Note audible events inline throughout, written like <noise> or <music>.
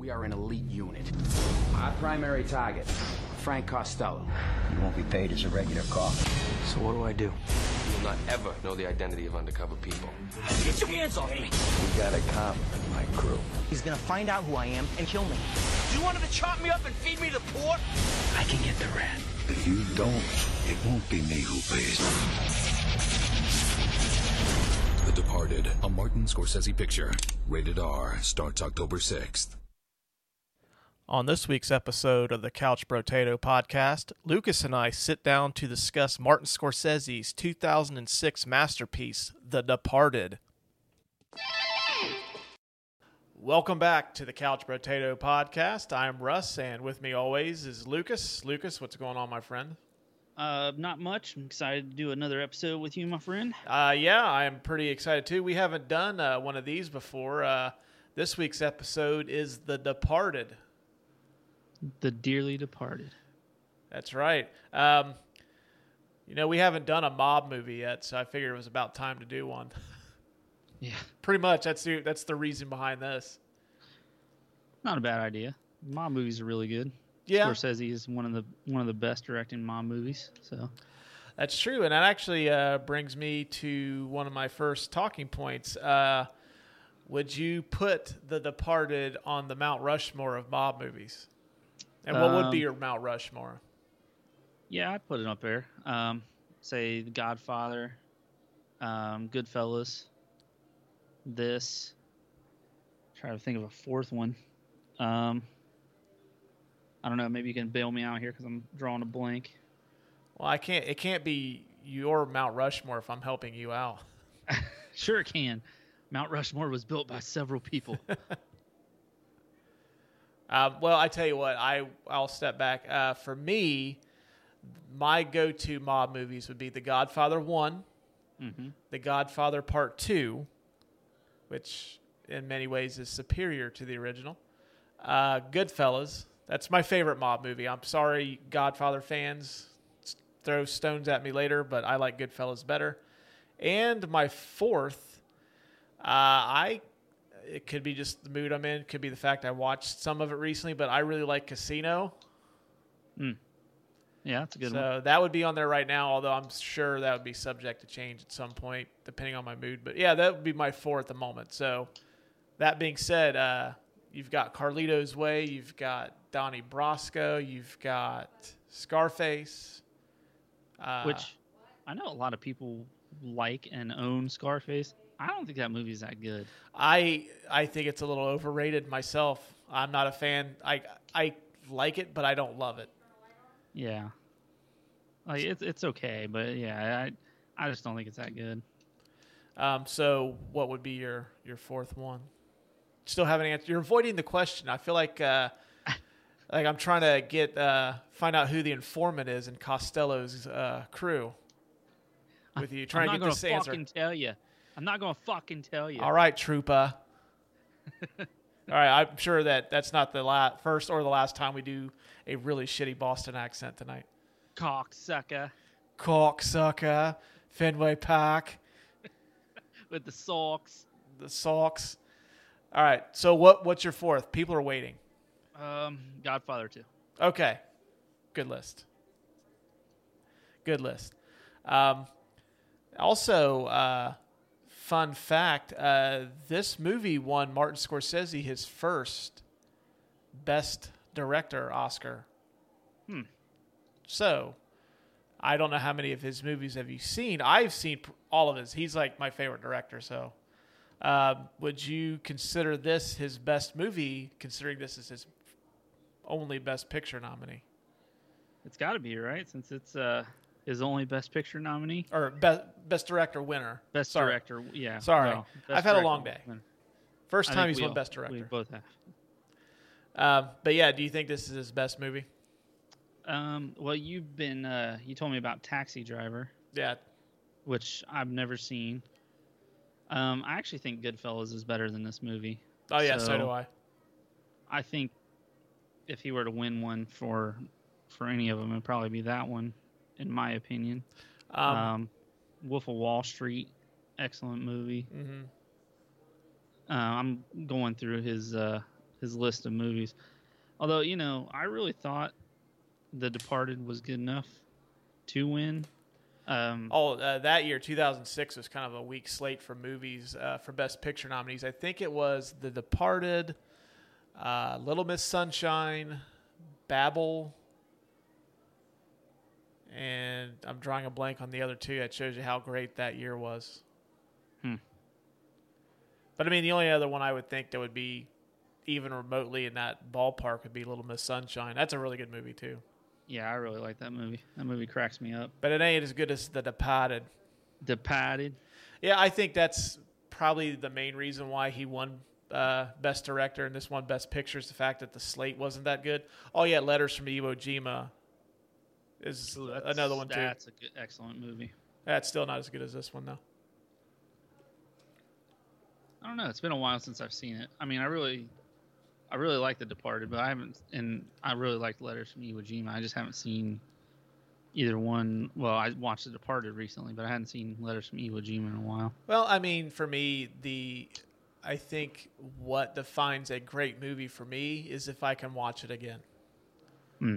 We are an elite unit. Our primary target, Frank Costello. You won't be paid as a regular cop. So what do I do? You will not ever know the identity of undercover people. Get your hands off me! We got a cop in my crew. He's gonna find out who I am and kill me. Do you want him to chop me up and feed me to the poor? I can get the rat. If you don't, it won't be me who pays. The Departed, a Martin Scorsese picture. Rated R. Starts October 6th. On this week's episode of the Couch Brotato Podcast, Lucas and I sit down to discuss Martin Scorsese's 2006 masterpiece, The Departed. Welcome back to the Couch Brotato Podcast. I'm Russ, and with me always is Lucas. Lucas, what's going on, my friend? Uh, not much. I'm excited to do another episode with you, my friend. Uh, yeah, I'm pretty excited too. We haven't done uh, one of these before. Uh, this week's episode is The Departed. The dearly departed. That's right. Um, you know, we haven't done a mob movie yet, so I figured it was about time to do one. <laughs> Yeah, Pretty much, that's the that's the reason behind this. not a bad idea. Mob movies are really good. Yeah. Scorsese is one of the one of the best directing mob movies. So That's true, and that actually uh, brings me to one of my first talking points. Uh, would you put The Departed on the Mount Rushmore of mob movies? And what would be Um, your Mount Rushmore? yeah, I'd put it up there. Um, say The Godfather, um, Goodfellas, this. Try to think of a fourth one. Um, I don't know. Maybe you can bail me out here because I'm drawing a blank. Well, I can't. It can't be your Mount Rushmore if I'm helping you out. <laughs> Sure, it can. Mount Rushmore was built by several people. <laughs> Um, well, I tell you what, I I'll step back. Uh, for me, my go-to mob movies would be The Godfather One, hmm The Godfather Part Two, which in many ways is superior to the original. Uh, Goodfellas, that's my favorite mob movie. I'm sorry, Godfather fans, throw stones at me later, but I like Goodfellas better. And my fourth, uh, I it could be just the mood I'm in, could be the fact I watched some of it recently, but I really like Casino. Yeah, that's a good so one. So that would be on there right now, although I'm sure that would be subject to change at some point, depending on my mood. But yeah, that would be my four at the moment. So that being said, uh, you've got Carlito's Way, you've got Donnie Brasco, you've got Scarface. Uh, Which I know a lot of people like and own Scarface. I don't think that movie's that good. I I think it's a little overrated myself. I'm not a fan. I I like it, but I don't love it. Yeah, like it's it's okay, but yeah, I I just don't think it's that good. Um, so what would be your your fourth one? Still haven't answered. You're avoiding the question. I feel like uh, <laughs> like I'm trying to get uh, find out who the informant is in Costello's uh, crew. With you trying I'm to not get this gonna answer. fucking tell you. I'm not gonna fucking tell you. All right, Troopa. <laughs> All right, I'm sure that that's not the la- first or the last time we do a really shitty Boston accent tonight. cocksucker Cocksucker, Fenway Park, <laughs> with the socks. the Sox. All right, so what? What's your fourth? People are waiting. Um, Godfather too. Okay, good list. Good list. Um, also, uh, fun fact: uh, this movie won Martin Scorsese his first Best Director Oscar. Hmm. So, I don't know how many of his movies have you seen. I've seen all of his. He's like my favorite director. So, um, would you consider this his best movie? Considering this is his only Best Picture nominee, It's got to be right since it's uh his only Best Picture nominee. or Best Best Director winner. Best Sorry. Director. Yeah. Sorry. well, I've had a long day. winner. First time he's won all- Best Director. We both have. Um, but yeah, do you think this is his best movie? Um, well, you've been uh, you told me about Taxi Driver, Yeah, which I've never seen. Um, I actually think Goodfellas is better than this movie. Oh yeah, so, So- do I. I think if he were to win one for for any of them, it'd probably be that one, in my opinion. Um, Um, Wolf of Wall Street, excellent movie. mhm. Uh, I'm going through his uh, his list of movies. Although you know, I really thought The Departed was good enough to win. Um, Oh, uh, that year, 2006, was kind of a weak slate for movies uh, for Best Picture nominees. I think it was The Departed, uh, Little Miss Sunshine, Babel, and I'm drawing a blank on the other two. That shows you how great that year was. Hmm. But I mean, the only other one I would think that would be even remotely in that ballpark would be Little Miss Sunshine. That's a really good movie too. yeah, I really like that movie. That movie cracks me up. But it ain't as good as The Departed. Departed. Yeah, I think that's probably the main reason why he won uh, Best Director and this one Best Picture is the fact that the slate wasn't that good. Oh yeah, Letters from Iwo Jima is Ooh, another one too. That's a good, excellent movie. That's still not as good as this one though. I don't know. It's been a while since I've seen it. I mean, I really, I really like The Departed, but I haven't, and I really liked Letters from Iwo Jima. I just haven't seen either one. Well, I watched The Departed recently, but I hadn't seen Letters from Iwo Jima in a while. Well, I mean, for me, the I think what defines a great movie for me is if I can watch it again. Hmm.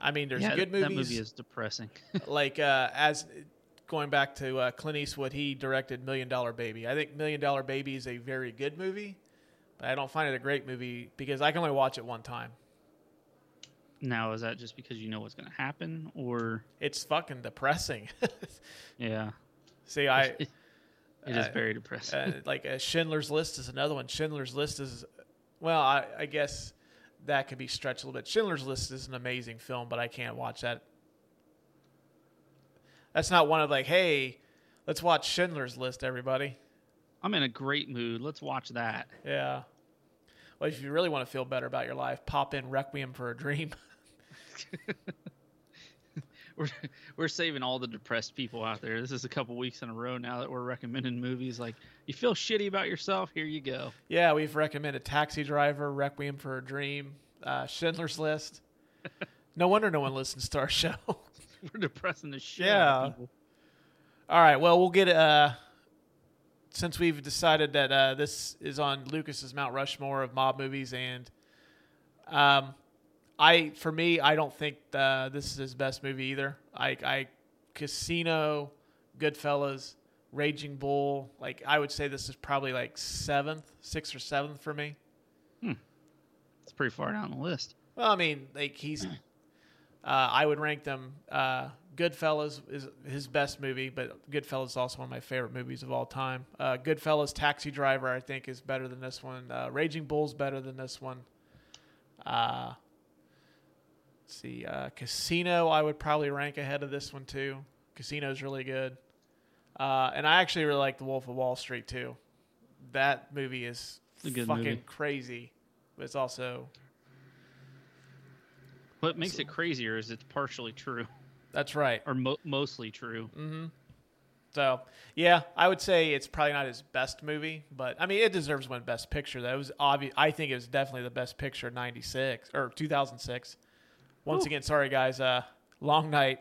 I mean, there's yeah, good movies. that movie is depressing. <laughs> like uh, as going back to uh, Clint Eastwood, he directed Million Dollar Baby. I think Million Dollar Baby is a very good movie, but I don't find it a great movie because I can only watch it one time. now, is that just because you know what's going to happen, or It's fucking depressing. <laughs> yeah, See, I <laughs> it is Uh, very depressing. uh, like uh, Schindler's List is another one. Schindler's List is, well, I, I guess that could be stretched a little bit. Schindler's List is an amazing film, but I can't watch that. That's not one of like, hey, let's watch Schindler's List, everybody. I'm in a great mood. Let's watch that. Yeah. Well, if you really want to feel better about your life, pop in Requiem for a Dream. <laughs> We're <laughs> we're saving all the depressed people out there. This is a couple weeks in a row now that we're recommending movies. Like you feel shitty about yourself, here you go. yeah, we've recommended Taxi Driver, Requiem for a Dream, uh, Schindler's List. <laughs> No wonder no one listens to our <laughs> show. We're depressing the shit out Yeah. of people. All right. Well, we'll get uh since we've decided that uh, this is on Lucas's Mount Rushmore of mob movies, and um, I for me, I don't think uh, this is his best movie either. I, I Casino, Goodfellas, Raging Bull. Like I would say, this is probably like seventh, sixth or seventh for me. It's pretty far down the list. Well, I mean, like he's. Uh, I would rank them. Uh, Goodfellas is his best movie, but Goodfellas is also one of my favorite movies of all time. Uh, Goodfellas, Taxi Driver, I think is better than this one. Uh, Raging Bull's better than this one. Let's see, uh, Casino, I would probably rank ahead of this one too. Casino's really good, uh, and I actually really like The Wolf of Wall Street too. That movie is It's a good fucking movie. crazy, but it's also What makes it crazier is it's partially true that's right. or mo- mostly true. So yeah, I would say it's probably not his best movie, but I mean it deserves one Best Picture. That was obvious. I think it was definitely the best picture in '96 or 2006. Once again, sorry guys, uh, long night.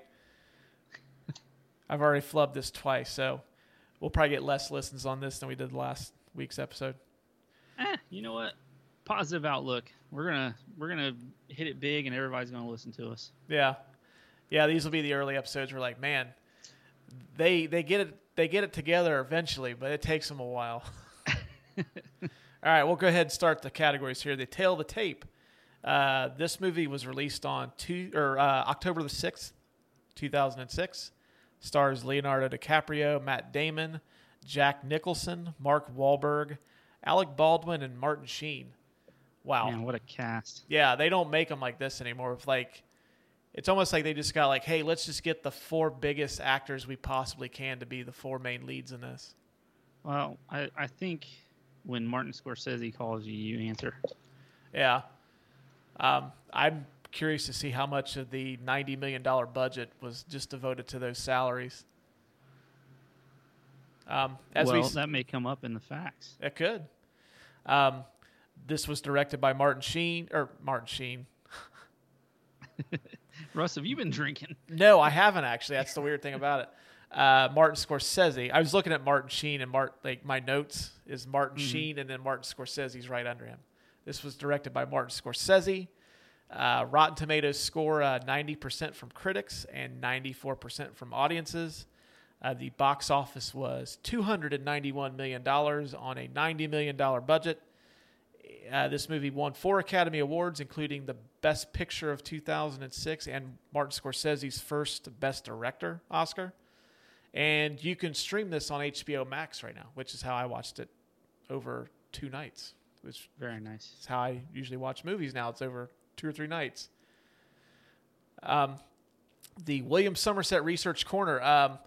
I've already flubbed this twice, so we'll probably get less listens on this than we did last week's episode. Eh, you know what? Positive outlook. We're gonna we're gonna hit it big, and everybody's gonna listen to us. Yeah, yeah. These will be the early episodes. We're like, man, they they get it they get it together eventually, but it takes them a while. <laughs> All right, we'll go ahead and start the categories here. The tail the tape. Uh, this movie was released on two or uh, October the sixth, two thousand and six. Stars Leonardo DiCaprio, Matt Damon, Jack Nicholson, Mark Wahlberg, Alec Baldwin, and Martin Sheen. Wow. Man, what a cast! Yeah, they don't make them like this anymore. It's like, it's almost like they just got like, hey, let's just get the four biggest actors we possibly can to be the four main leads in this. Well, I I think when Martin Scorsese calls you, you answer. Yeah. Um, I'm curious to see how much of the $90 million budget was just devoted to those salaries. Um, as well, we, that may come up in the facts. it could. Um, this was directed by Martin Sheen, or Martin Sheen. <laughs> Russ, have you been drinking? No, I haven't actually. That's the weird thing about it. Uh, Martin Scorsese. I was looking at Martin Sheen and Mart like my notes is Martin Sheen and then Martin Scorsese's right under him. This was directed by Martin Scorsese. Uh, Rotten Tomatoes score uh, 90% from critics and 94% from audiences. Uh, the box office was $291 million on a $90 million budget. Uh, this movie won four Academy Awards, including the Best Picture of 2006 and Martin Scorsese's first Best Director Oscar. And you can stream this on HBO Max right now, which is how I watched it over two nights. Which Very nice. is how I usually watch movies now. It's over two or three nights. Um, the William Somerset Research Corner. Um,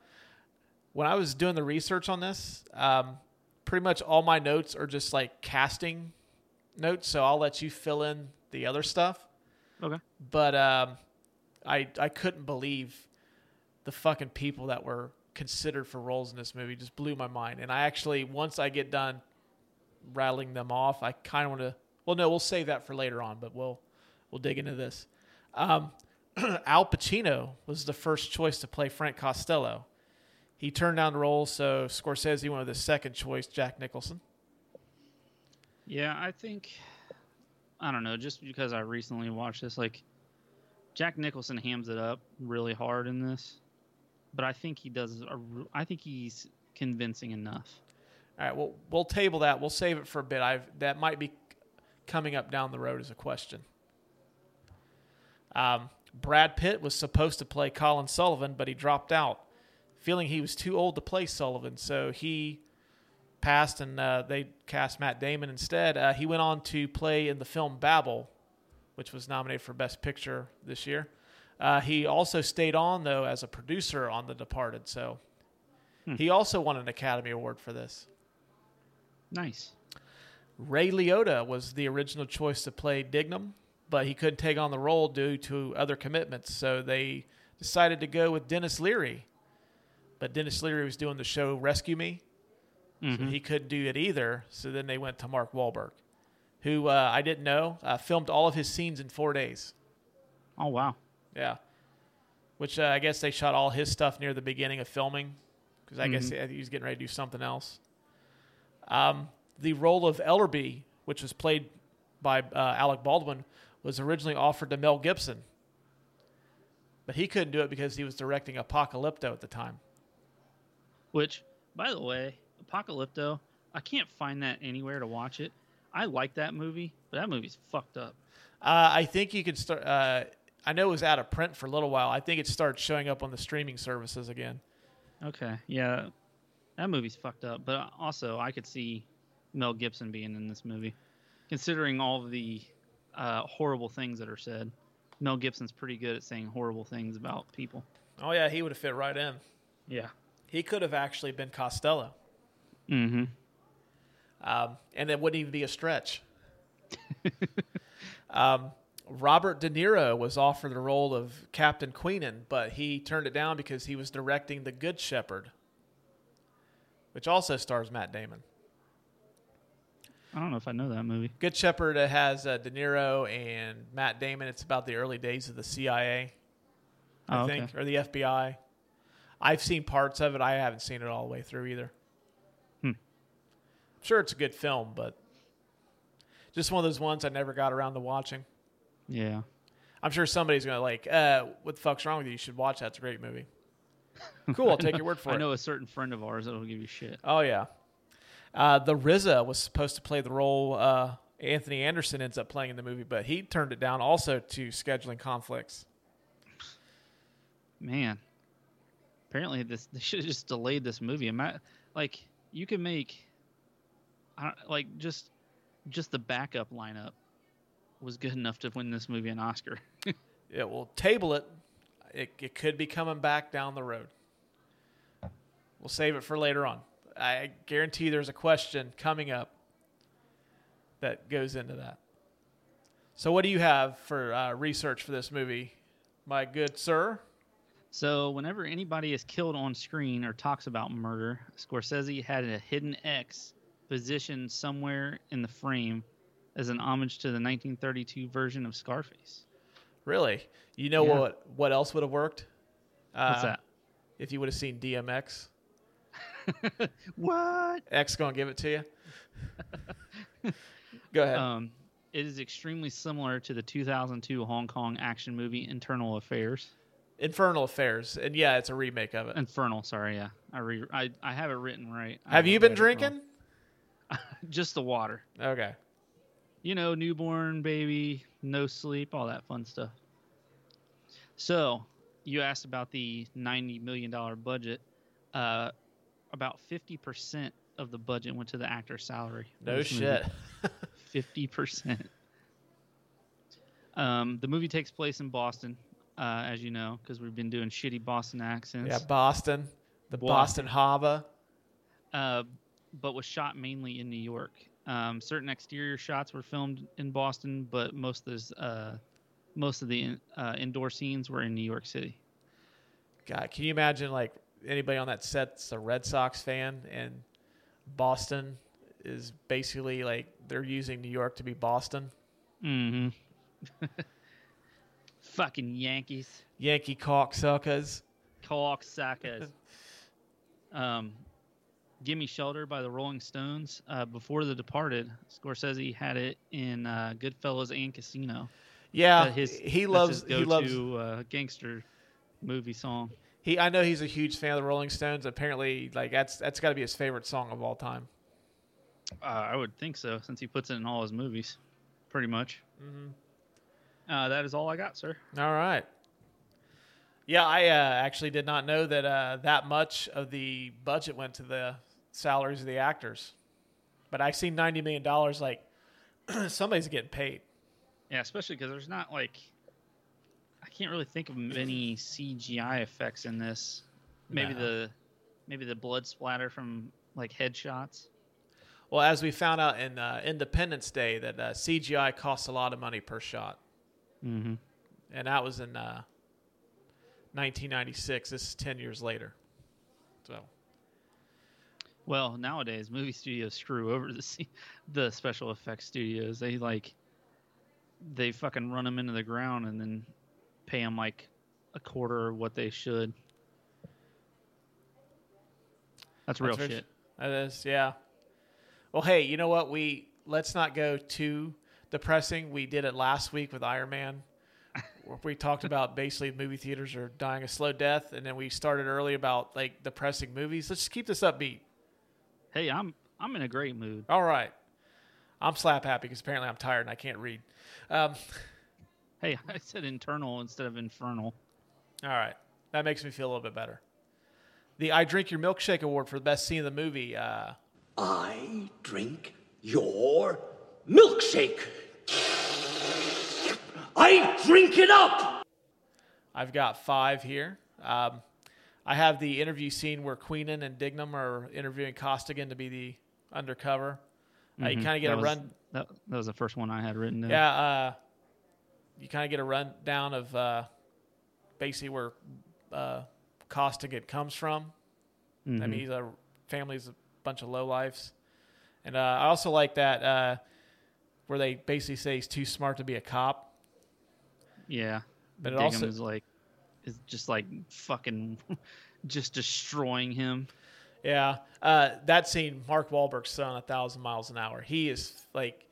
when I was doing the research on this, um, pretty much all my notes are just like casting notes. So I'll let you fill in the other stuff. Okay. But um, I I couldn't believe the fucking people that were considered for roles in this movie. Just blew my mind. And I actually once I get done rattling them off, I kind of want to. Well, no, we'll save that for later on. But we'll we'll dig into this. Um, <clears throat> Al Pacino was the first choice to play Frank Costello. He turned down the role, so Scorsese went with his second choice, Jack Nicholson. Yeah, I think I don't know, just because I recently watched this, like Jack Nicholson hams it up really hard in this, but I think he does. A, I think he's convincing enough. All right, well, we'll table that. We'll save it for a bit. I've that might be coming up down the road as a question. Um, Brad Pitt was supposed to play Colin Sullivan, but he dropped out, feeling he was too old to play Sullivan. So he passed, and uh, they cast Matt Damon instead. Uh, he went on to play in the film Babel, which was nominated for Best Picture this year. Uh, he also stayed on though as a producer on The Departed, so he also won an Academy Award for this. Nice. Ray Liotta was the original choice to play Dignam, but he couldn't take on the role due to other commitments. So they decided to go with Denis Leary. But Denis Leary was doing the show Rescue Me, so he couldn't do it either. So then they went to Mark Wahlberg, who uh, I didn't know uh, filmed all of his scenes in four days. Oh wow. Yeah, which uh, I guess they shot all his stuff near the beginning of filming because I guess he was getting ready to do something else. Um, the role of Ellerby, which was played by uh, Alec Baldwin, was originally offered to Mel Gibson, but he couldn't do it because he was directing Apocalypto at the time. Which, by the way, Apocalypto, I can't find that anywhere to watch it. I like that movie, but that movie's fucked up. Uh, I think you could start. Uh, I know it was out of print for a little while. I think it starts showing up on the streaming services again. Okay, yeah, that movie's fucked up. But also, I could see Mel Gibson being in this movie, considering all the uh, horrible things that are said. Mel Gibson's pretty good at saying horrible things about people. Oh yeah, he would have fit right in. Yeah. He could have actually been Costello. Mm-hmm. um, and it wouldn't even be a stretch. <laughs> um, Robert De Niro was offered the role of Captain Queenan, but he turned it down because he was directing The Good Shepherd, which also stars Matt Damon. I don't know if I know that movie. Good Shepherd has uh, De Niro and Matt Damon. It's about the early days of the CIA, I Oh, think, okay. or the FBI. I've seen parts of it. I haven't seen it all the way through either. Hmm. I'm sure it's a good film, but just one of those ones I never got around to watching. Yeah. I'm sure somebody's going to like, uh, what the fuck's wrong with you? You should watch that. It's a great movie. <laughs> Cool. I'll take your word for I it. I know a certain friend of ours that'll give you shit. Oh yeah. Uh, the RZA was supposed to play the role. Uh, Anthony Anderson ends up playing in the movie, but he turned it down also to scheduling conflicts. Man. Apparently, this they should have just delayed this movie. Ima- Like you can make, I don't, like just just the backup lineup was good enough to win this movie an Oscar. <laughs> It will table it. It. It could be coming back down the road. We'll save it for later on. I guarantee there's a question coming up that goes into that. So, what do you have for uh, research for this movie, my good sir? So, whenever anybody is killed on screen or talks about murder, Scorsese had a hidden X positioned somewhere in the frame as an homage to the 1932 version of Scarface. Really? You know Yeah. what? What else would have worked? Uh, What's that? If you would have seen DMX, <laughs> What? X gonna give it to you. <laughs> Go ahead. Um, it is extremely similar to the 2002 Hong Kong action movie Internal Affairs. Infernal Affairs, and yeah, it's a remake of it. Infernal, sorry, yeah. I re- I, I have it written right. I Have you been drinking? <laughs> Just the water. Okay. You know, newborn baby, no sleep, all that fun stuff. So, you asked about the 90 million dollar budget. Uh, about 50% of the budget went to the actor's salary. No shit. <laughs> Fifty percent. Um, the movie takes place in Boston, uh, as you know, because we've been doing shitty Boston accents. yeah, Boston, the Boy. Boston Hava. Uh, but was shot mainly in New York. Um, certain exterior shots were filmed in Boston, but most of this, uh, most of the uh, indoor scenes were in New York City. God, can you imagine like anybody on that set's a Red Sox fan and Boston is basically like they're using New York to be Boston. Mm-hmm. <laughs> Fucking Yankees. Yankee cocksuckers. cocksuckers. <laughs> um, "Gimme Shelter" by the Rolling Stones. Uh, before The Departed, Scorsese had it in uh, Goodfellas and Casino. Yeah, his, he loves his he loves uh, gangster movie song. he. I know he's a huge fan of the Rolling Stones. Apparently, like that's that's got to be his favorite song of all time. Uh, I would think so, since he puts it in all his movies, pretty much. Mm-hmm. Uh, that is all I got, sir. All right. Yeah, I uh, actually did not know that uh, that much of the budget went to the salaries of the actors. But I seen ninety million dollars. Like <clears throat> somebody's getting paid. Yeah, especially because there's not like I can't really think of many CGI effects in this. Maybe No. the maybe the blood splatter from like headshots. Well, as we found out in uh, Independence Day, that uh, CGI costs a lot of money per shot, Mm-hmm. and that was in uh, 1996. This is ten years later. So Well, nowadays movie studios screw over the <laughs> the special effects studios. They like they fucking run them into the ground and then pay them like a quarter of what they should. That's real That's shit. That is, yeah. Well, hey, you know what? We let's not go too depressing. We did it last week with Iron Man. we talked about <laughs> basically movie theaters are dying a slow death, and then we started early about like depressing movies. Let's just keep this upbeat. Hey, I'm I'm in a great mood. All right. I'm slap happy because apparently I'm tired and I can't read. Um, <laughs> Hey, I said internal instead of infernal. all right. That makes me feel a little bit better. The I Drink Your Milkshake Award for the best scene of the movie. Uh, I drink your milkshake. I drink it up. I've got five here. Um, I have the interview scene where Queenan and Dignam are interviewing Costigan to be the undercover. Uh, you Mhm. kind of get That a was- run, That, that was the first one I had written down. yeah. Uh, you kind of get a rundown of uh, basically where uh, Costigan comes from. I Mhm. mean, he's a family's a bunch of lowlifes, and uh, I also like that uh, where they basically say he's too smart to be a cop. Yeah. But it Diggum also- is like is just like fucking <laughs> just destroying him. Yeah, uh, that scene, Mark Wahlberg's son, a thousand miles an hour. He is like,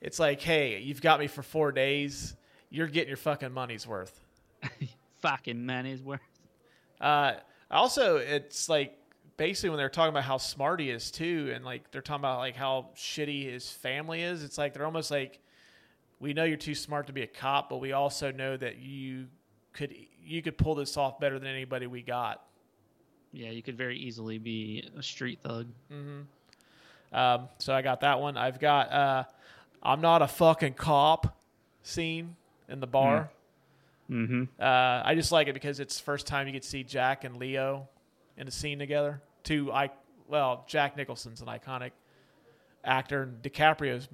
it's like, hey, you've got me for four days. You're getting your fucking money's worth. <laughs> Fucking money's worth. Uh, also, it's like basically when they're talking about how smart he is too, and like they're talking about like how shitty his family is. It's like they're almost like, we know you're too smart to be a cop, but we also know that you could you could pull this off better than anybody we got. Yeah, you could very easily be a street thug. Um, so I got that one. I've got uh, I'm not a fucking cop scene in the bar. Mm-hmm. Uh, I just like it because it's the first time you get to see Jack and Leo in a scene together. Two, I well, Jack Nicholson's an iconic actor, and DiCaprio's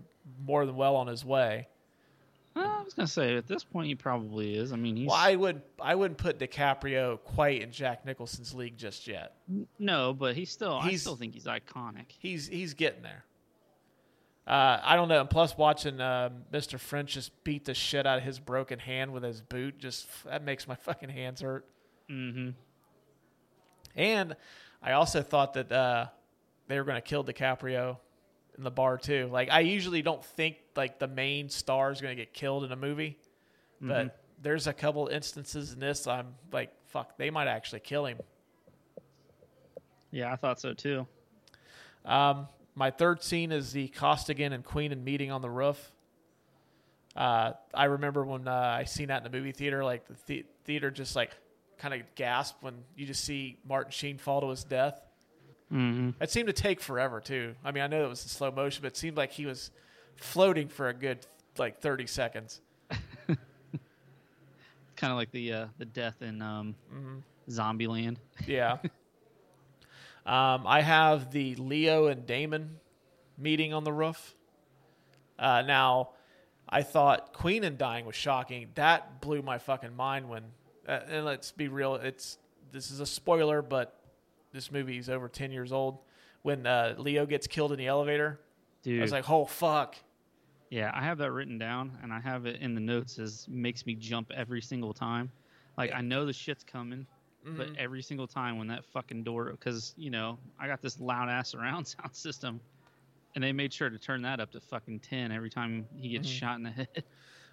more than well on his way. I was gonna say at this point he probably is. I mean he's Well, I would I wouldn't put DiCaprio quite in Jack Nicholson's league just yet. no, but he's still. I still think he's iconic. He's he's getting there. Uh, I don't know. And plus, watching uh, Mr. French just beat the shit out of his broken hand with his boot just that makes my <laughs> fucking hands hurt. Mm-hmm. And I also thought that uh, they were going to kill DiCaprio in the bar too. Like I usually don't think like the main star is going to get killed in a movie, but there's a couple instances in this I'm like, fuck, they might actually kill him. Yeah, I thought so too. Um, my third scene is the Costigan and Queenan meeting on the roof. Uh, I remember when uh, I seen that in the movie theater, like the, the- theater just like kind of gasped when you just see Martin Sheen fall to his death. Mm-hmm. It seemed to take forever too. I mean, I know it was in slow motion, but it seemed like he was floating for a good like thirty seconds. <laughs> Kind of like the uh, the death in um, Mm-hmm. Zombieland. Yeah. <laughs> um, I have the Leo and Damon meeting on the roof. Uh, now, I thought Queenan dying was shocking. That blew my fucking mind when. Uh, and let's be real, it's this is a spoiler, but this movie is over ten years old. When uh, Leo gets killed in the elevator, Dude, I was like, "Oh fuck!" yeah, I have that written down, and I have it in the notes as makes me jump every single time. Like I know the shit's coming, but Mm-hmm. every single time when that fucking door, because you know I got this loud ass surround <laughs> sound system, and they made sure to turn that up to fucking ten every time he gets Mm-hmm. shot in the <laughs> head.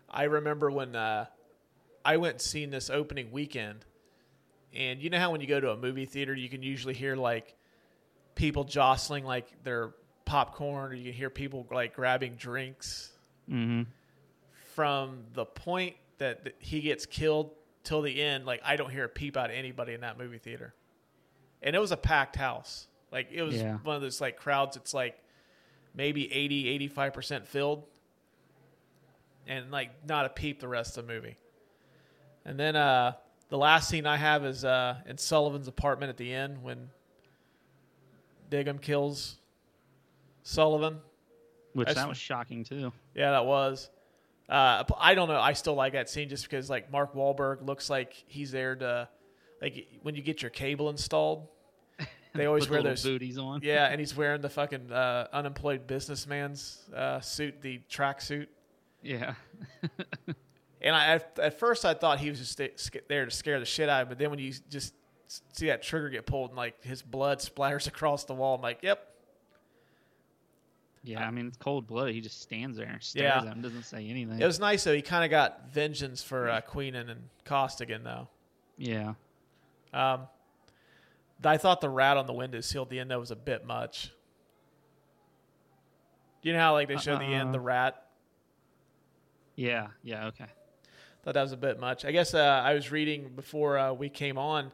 I remember when uh, I went and seen this opening weekend, and you know how when you go to a movie theater, you can usually hear like people jostling like their popcorn, or you can hear people like grabbing drinks. mm-hmm. From the point that th- he gets killed till the end, like I don't hear a peep out of anybody in that movie theater, and it was a packed house. Like it was Yeah. one of those like crowds. It's like maybe 80, 85 percent filled and like not a peep the rest of the movie. And then uh, the last scene I have is uh, in Sullivan's apartment at the end when Diggum kills Sullivan. Which That's- that was shocking too. Yeah, that was. Uh, I don't know. I still like that scene just because like Mark Wahlberg looks like he's there to like when you get your cable installed. <laughs> They always wear those booties on. Yeah, and he's <laughs> wearing the fucking uh, unemployed businessman's uh, suit, the track suit. Yeah. <laughs> And I, at, at first, I thought he was just sca- there to scare the shit out of me. But then when you just see that trigger get pulled and like his blood <laughs> splatters across the wall, I'm like, yep. Yeah, I mean it's cold blood. He just stands there and stares Yeah. at him, doesn't say anything. It was nice though. He kind of got vengeance for uh, Queenan and Costigan though. yeah. Um, I thought the rat on the windowsill at the end though was a bit much. You know how like they show the end the Uh-uh. rat Yeah. Yeah. Okay. Thought that was a bit much. I guess uh, I was reading before uh, we came on.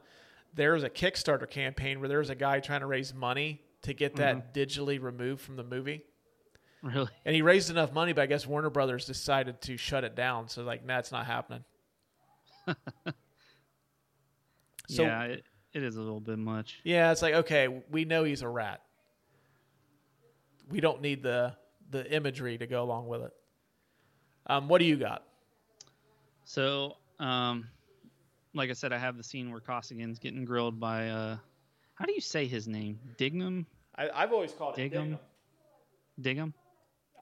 There was a Kickstarter campaign where there was a guy trying to raise money to get that digitally removed from the movie, Really. and he raised enough money, but I guess Warner Brothers decided to shut it down. So like, that's not happening. <laughs> So- yeah. It, it is a little bit much. Yeah, it's like okay, we know he's a rat. We don't need the the imagery to go along with it. Um, what do you got? So, um, like I said, I have the scene where Costigan's getting grilled by uh, how do you say his name? Dignam. I, I've always called it Dignam? Dignam.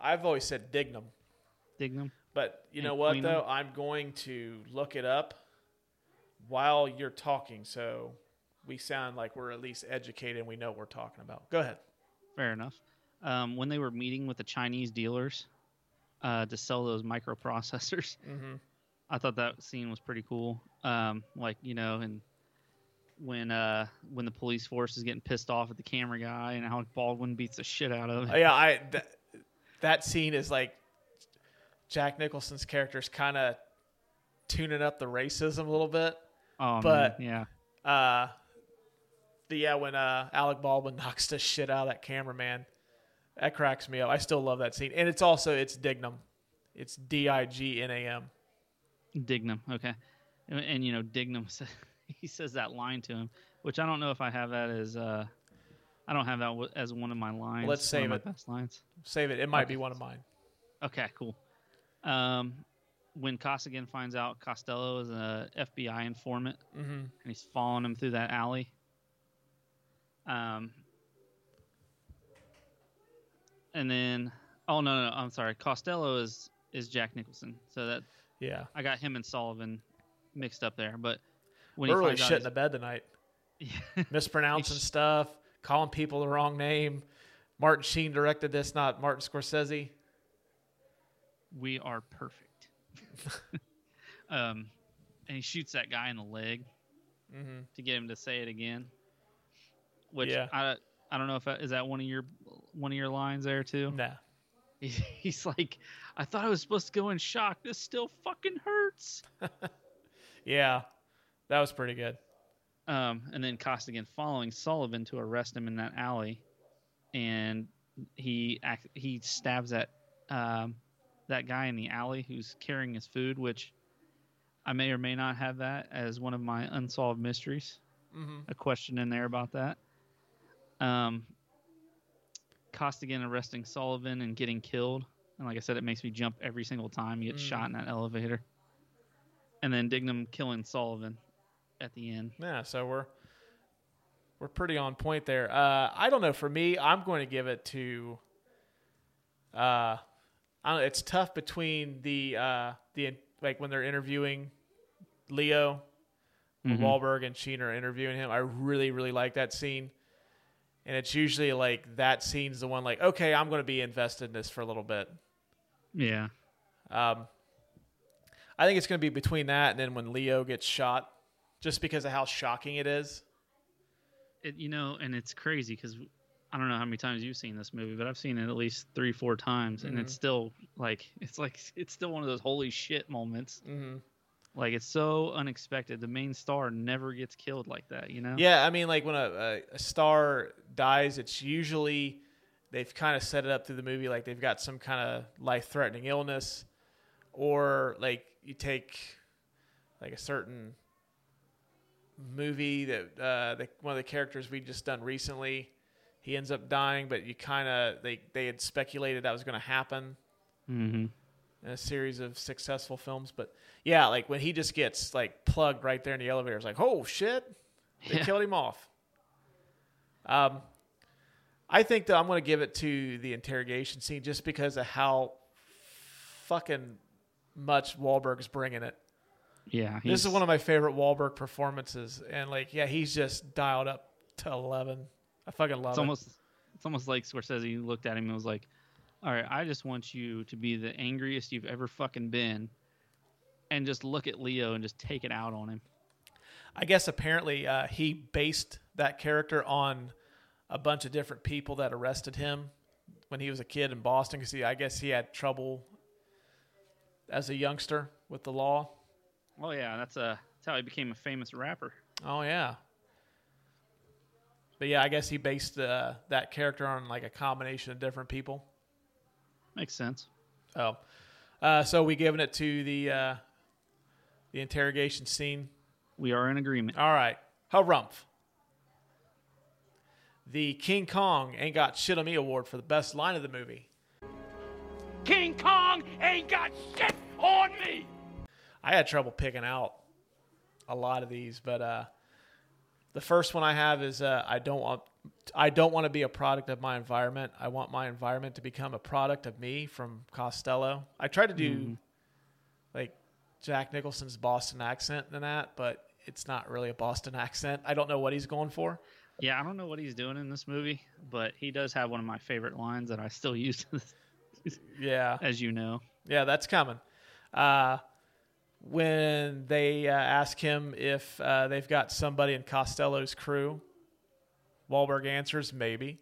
I've always said Dignam. Dignam. But you And know what, Queenum? though? I'm going to look it up while you're talking, so we sound like we're at least educated and we know what we're talking about. Go ahead. Fair enough. Um, when they were meeting with the Chinese dealers uh, to sell those microprocessors, I thought that scene was pretty cool. Um, like you know, and when uh, when the police force is getting pissed off at the camera guy, and Alec Baldwin beats the shit out of him. yeah, I that, that scene is like Jack Nicholson's character is kind of tuning up the racism a little bit. Oh, but- man, yeah, Uh, the, yeah, when uh, Alec Baldwin <laughs> knocks the shit out of that cameraman, that cracks me up. I still love that scene, and it's also it's Dignam. It's D I G N A M. Dignam. Okay, and, and you know Dignam, <laughs> he says that line to him, which I don't know if I have that as uh, I don't have that as one of my lines. Let's save it. Best lines. Save it. It might Okay. be one of mine. Okay, cool. Um, when Costigan finds out Costello is a FBI informant Mm-hmm. and he's following him through that alley, um, and then oh no no I'm sorry Costello is is Jack Nicholson so that Yeah, I got him and Sullivan mixed up there but when we're he really shitting the bed tonight. <laughs> Mispronouncing stuff, calling people the wrong name. Martin Sheen directed this, not Martin Scorsese. We are perfect. <laughs> um, and he shoots that guy in the leg to get him to say it again. Which Yeah. I I don't know if that, is that one of your one of your lines there too. Nah. <laughs> He- He's like, I thought I was supposed to go in shock. This still fucking hurts. <laughs> Yeah, that was pretty good. Um, and then Costigan following Sullivan to arrest him in that alley, and he act, he stabs that um, that guy in the alley who's carrying his food, which I may or may not have that as one of my unsolved mysteries. A question in there about that. Um, Costigan arresting Sullivan and getting killed, and like I said, it makes me jump every single time he gets shot in that elevator. And then Dignam killing Sullivan at the end. Yeah, so we're we're pretty on point there. Uh, I don't know. For me, I'm going to give it to. Uh, I don't, it's tough between the uh, the like when they're interviewing Leo, when Wahlberg and Sheen are interviewing him. I really really like that scene, and it's usually like that scene's the one like okay, I'm going to be invested in this for a little bit. Yeah. Um, I think it's going to be between that and then when Leo gets shot, just because of how shocking it is. it, you know, and it's crazy because I don't know how many times you've seen this movie, but I've seen it at least three, four times, and it's still like it's like it's still one of those holy shit moments. Mm-hmm. Like it's so unexpected. The main star never gets killed like that, you know? Yeah, I mean, like when a, a, star dies, it's usually they've kind of set it up through the movie like they've got some kind of life threatening illness, or like you take like a certain movie that uh, the, one of the characters we just done recently, he ends up dying, but you kind of they they had speculated that was going to happen Mm-hmm. In a series of successful films. But yeah, like when he just gets like plugged right there in the elevator, it's like, oh shit, they Yeah. killed him off. Um, I think that I'm going to give it to the interrogation scene just because of how fucking much Wahlberg's bringing it. Yeah. This is one of my favorite Wahlberg performances, and like, yeah, he's just dialed up to eleven. I fucking love it. It's it. almost it's almost like Scorsese looked at him and was like, "All right, I just want you to be the angriest you've ever fucking been, and just look at Leo and just take it out on him." I guess apparently uh, he based that character on a bunch of different people that arrested him when he was a kid in Boston. Because I guess he had trouble as a youngster with the law. Oh yeah, that's a that's how he became a famous rapper. Oh yeah. But yeah, I guess he based uh, that character on like a combination of different people. Makes sense. Oh, uh, so we giving it to the uh, the interrogation scene. We are in agreement. All right. Harumph. The King Kong Ain't Got Shit on Me award for the best line of the movie. King Kong ain't got shit on me! I had trouble picking out a lot of these, but uh, the first one I have is uh, I don't want I don't want to be a product of my environment. I want my environment to become a product of me from Costello. I tried to do like Jack Nicholson's Boston accent in that, but it's not really a Boston accent. I don't know what he's going for. Yeah, I don't know what he's doing in this movie, but he does have one of my favorite lines that I still use, <laughs> Yeah. as you know. Yeah, that's coming. Uh, when they uh, ask him if uh, they've got somebody in Costello's crew, Wahlberg answers, maybe,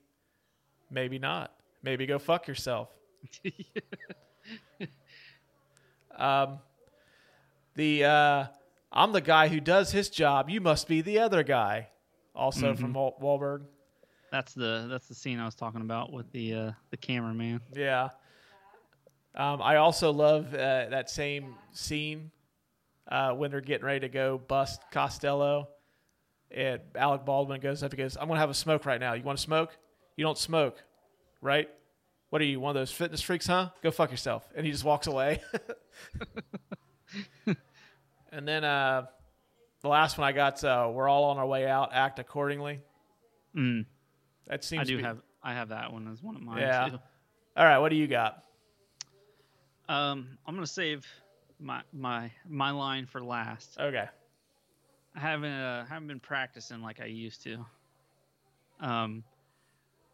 maybe not. Maybe go fuck yourself. <laughs> um, the uh, I'm the guy who does his job. You must be the other guy. Also from Wal- Wahlberg. That's the that's the scene I was talking about with the uh, the cameraman. Yeah. Um, I also love uh, that same scene uh, when they're getting ready to go bust Costello. And Alec Baldwin goes up and goes, I'm going to have a smoke right now. You want to smoke? You don't smoke, right? What are you, one of those fitness freaks, huh? Go fuck yourself. And he just walks away. <laughs> and then uh, the last one I got, uh, we're all on our way out. Act accordingly. Mm. That seems I to do be- have I have that one as one of mine Yeah. too. All right, what do you got? Um, I'm gonna save my my my line for last. Okay. I haven't uh, haven't been practicing like I used to. Um,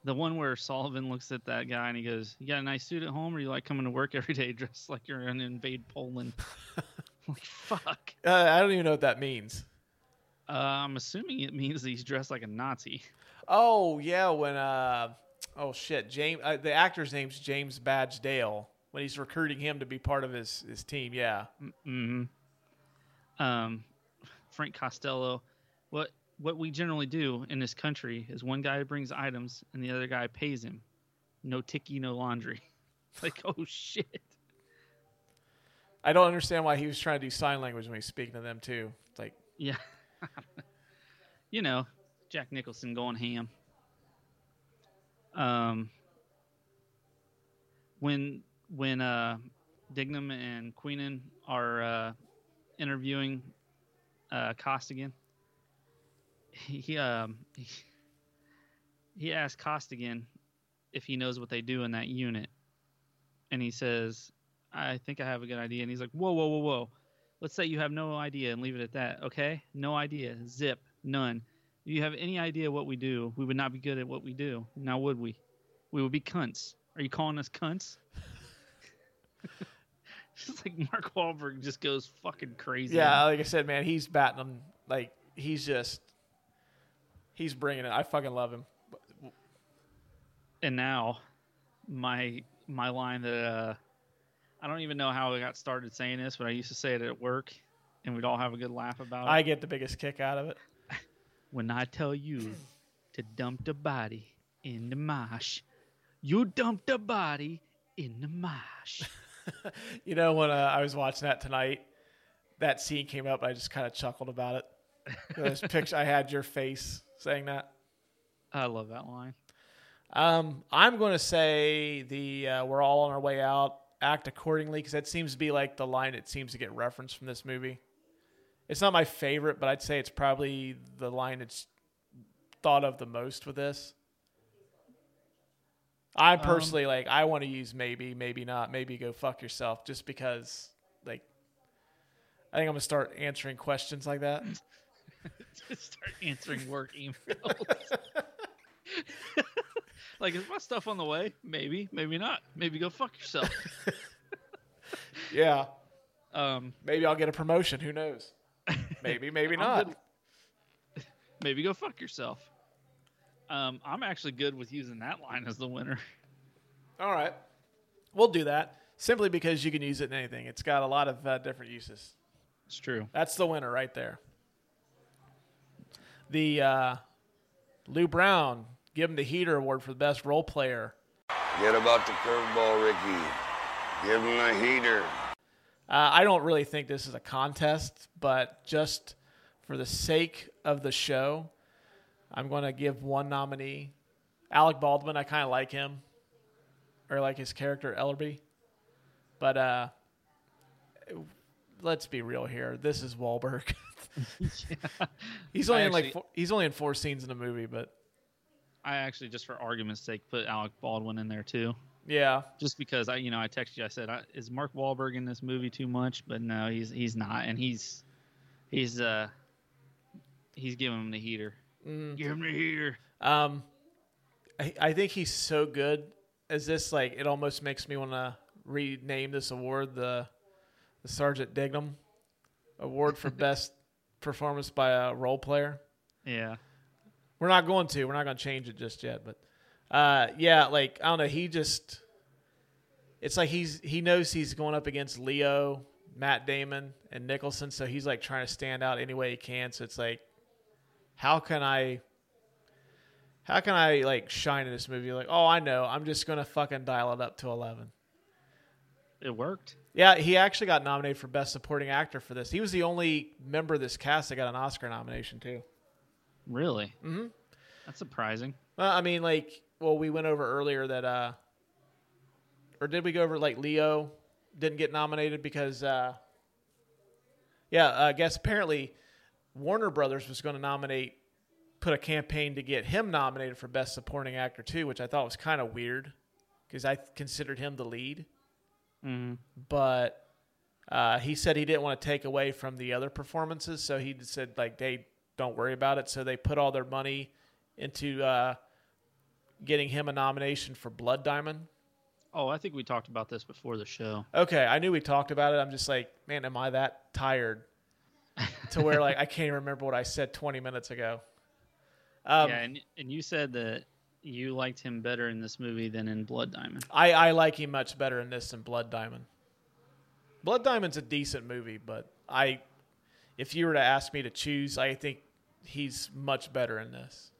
The one where Sullivan looks at that guy and he goes, "You got a nice suit at home, or you like coming to work <laughs> every day dressed like you're gonna invade Poland?" <laughs> like fuck. Uh, I don't even know what that means. Uh, I'm assuming it means that he's dressed like a Nazi. Oh yeah, when uh, oh shit, James. Uh, the actor's name's James Badge Dale. When he's recruiting him to be part of his his team, yeah. hmm Um, Frank Costello. What what we generally do in this country is one guy brings items and the other guy pays him. No ticky, no laundry. <laughs> like oh shit. I don't understand why he was trying to do sign language when he's speaking to them too. It's like, Yeah. <laughs> you know, Jack Nicholson going ham. Um when when uh Dignam and Queenan are uh interviewing uh Costigan, he, um he, he asked Costigan if he knows what they do in that unit. And he says, I think I have a good idea. And he's like, Whoa, whoa, whoa, whoa. Let's say you have no idea and leave it at that, okay? No idea. Zip. None. If you have any idea what we do, we would not be good at what we do. Now would we? We would be cunts. Are you calling us cunts? <laughs> <laughs> It's like Mark Wahlberg just goes fucking crazy. yeah, like I said, man, he's batting them. Like he's just, he's bringing it. I fucking love him. and now my my line that uh I don't even know how I got started saying this, but I used to say it at work and we'd all have a good laugh about it. I get the biggest kick out of it. <laughs> When I tell you to dump the body in the marsh, you dump the body in the marsh. <laughs> <laughs> You know, when uh, I was watching that tonight, that scene came up. And I just kind of chuckled about it. This <laughs> picture, I had your face saying that. I love that line. Um, I'm going to say the uh, "We're all on our way out." Act accordingly, because that seems to be like the line that seems to get referenced from this movie. It's not my favorite, but I'd say it's probably the line that's thought of the most with this. I personally like. I want to use maybe, maybe not, maybe go fuck yourself, just because. Like, I think I'm gonna start answering questions like that. <laughs> Just start answering work emails. <laughs> like, is my stuff on the way? Maybe, maybe not. Maybe go fuck yourself. <laughs> Yeah, Um, maybe I'll get a promotion. Who knows? Maybe, maybe I'm not. good- maybe go fuck yourself. Um, I'm actually good with using that line as the winner. All right. We'll do that simply because you can use it in anything. It's got a lot of uh, different uses. It's true. That's the winner right there. The uh, Lou Brown, give him the Heater Award for the best role player. Get about the curveball, Ricky. Give him the heater. Uh, I don't really think this is a contest, but just for the sake of the show, I'm going to give one nominee. Alec Baldwin, I kind of like him, or like his character Ellerby. But uh, let's be real here. This is Wahlberg. <laughs> He's only I in like four, he's only in four scenes in the movie, but I actually, just for argument's sake, put Alec Baldwin in there too. yeah, Just because I, you know, I texted you. I said, I, "Is Mark Wahlberg in this movie too much?" But no, he's he's not, and he's he's uh he's giving him the heater. Give me here. Um, I, I think he's so good as this. Like, it almost makes me want to rename this award the the Sergeant Dignam Award for <laughs> Best Performance by a Role Player. Yeah. We're not going to. We're not going to change it just yet. But uh, yeah, like I don't know. He just it's like he's he knows he's going up against Leo, Matt Damon, and Nicholson, so he's like trying to stand out any way he can. So it's like, how can I? How can I like shine in this movie? Like, oh, I know. I'm just gonna fucking dial it up to eleven. It worked. Yeah, he actually got nominated for Best Supporting Actor for this. He was the only member of this cast that got an Oscar nomination too. Really? Mm-hmm. That's surprising. Well, I mean, like, well, we went over earlier that, uh, or did we go over like Leo didn't get nominated because, uh, yeah, I guess apparently Warner Brothers was going to nominate, put a campaign to get him nominated for Best Supporting Actor too, which I thought was kind of weird because I considered him the lead. Mm-hmm. But uh, he said he didn't want to take away from the other performances, so he said like they don't worry about it. So they put all their money into uh, getting him a nomination for Blood Diamond. Oh, I think we talked about this before the show. Okay, I knew we talked about it. I'm just like, man, am I that tired to where like I <laughs> can't even remember what I said 20 minutes ago? Um, yeah, and and you said that you liked him better in this movie than in Blood Diamond. I, I like him much better in this than Blood Diamond. Blood Diamond's a decent movie, but I, if you were to ask me to choose, I think he's much better in this.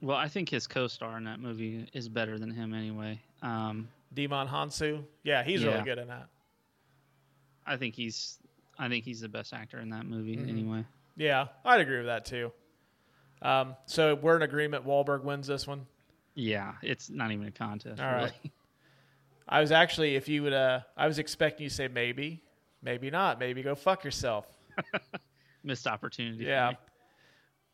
Well, I think his co-star in that movie is better than him anyway. Um, Djimon Hounsou, yeah, he's Yeah. really good in that. I think he's I think he's the best actor in that movie Mhm. anyway. Yeah, I'd agree with that too. Um, so we're in agreement. Wahlberg wins this one. Yeah, it's not even a contest. All really. right. I was actually, if you would, uh, I was expecting you to say maybe, maybe not, maybe go fuck yourself. <laughs> Missed opportunity. Yeah,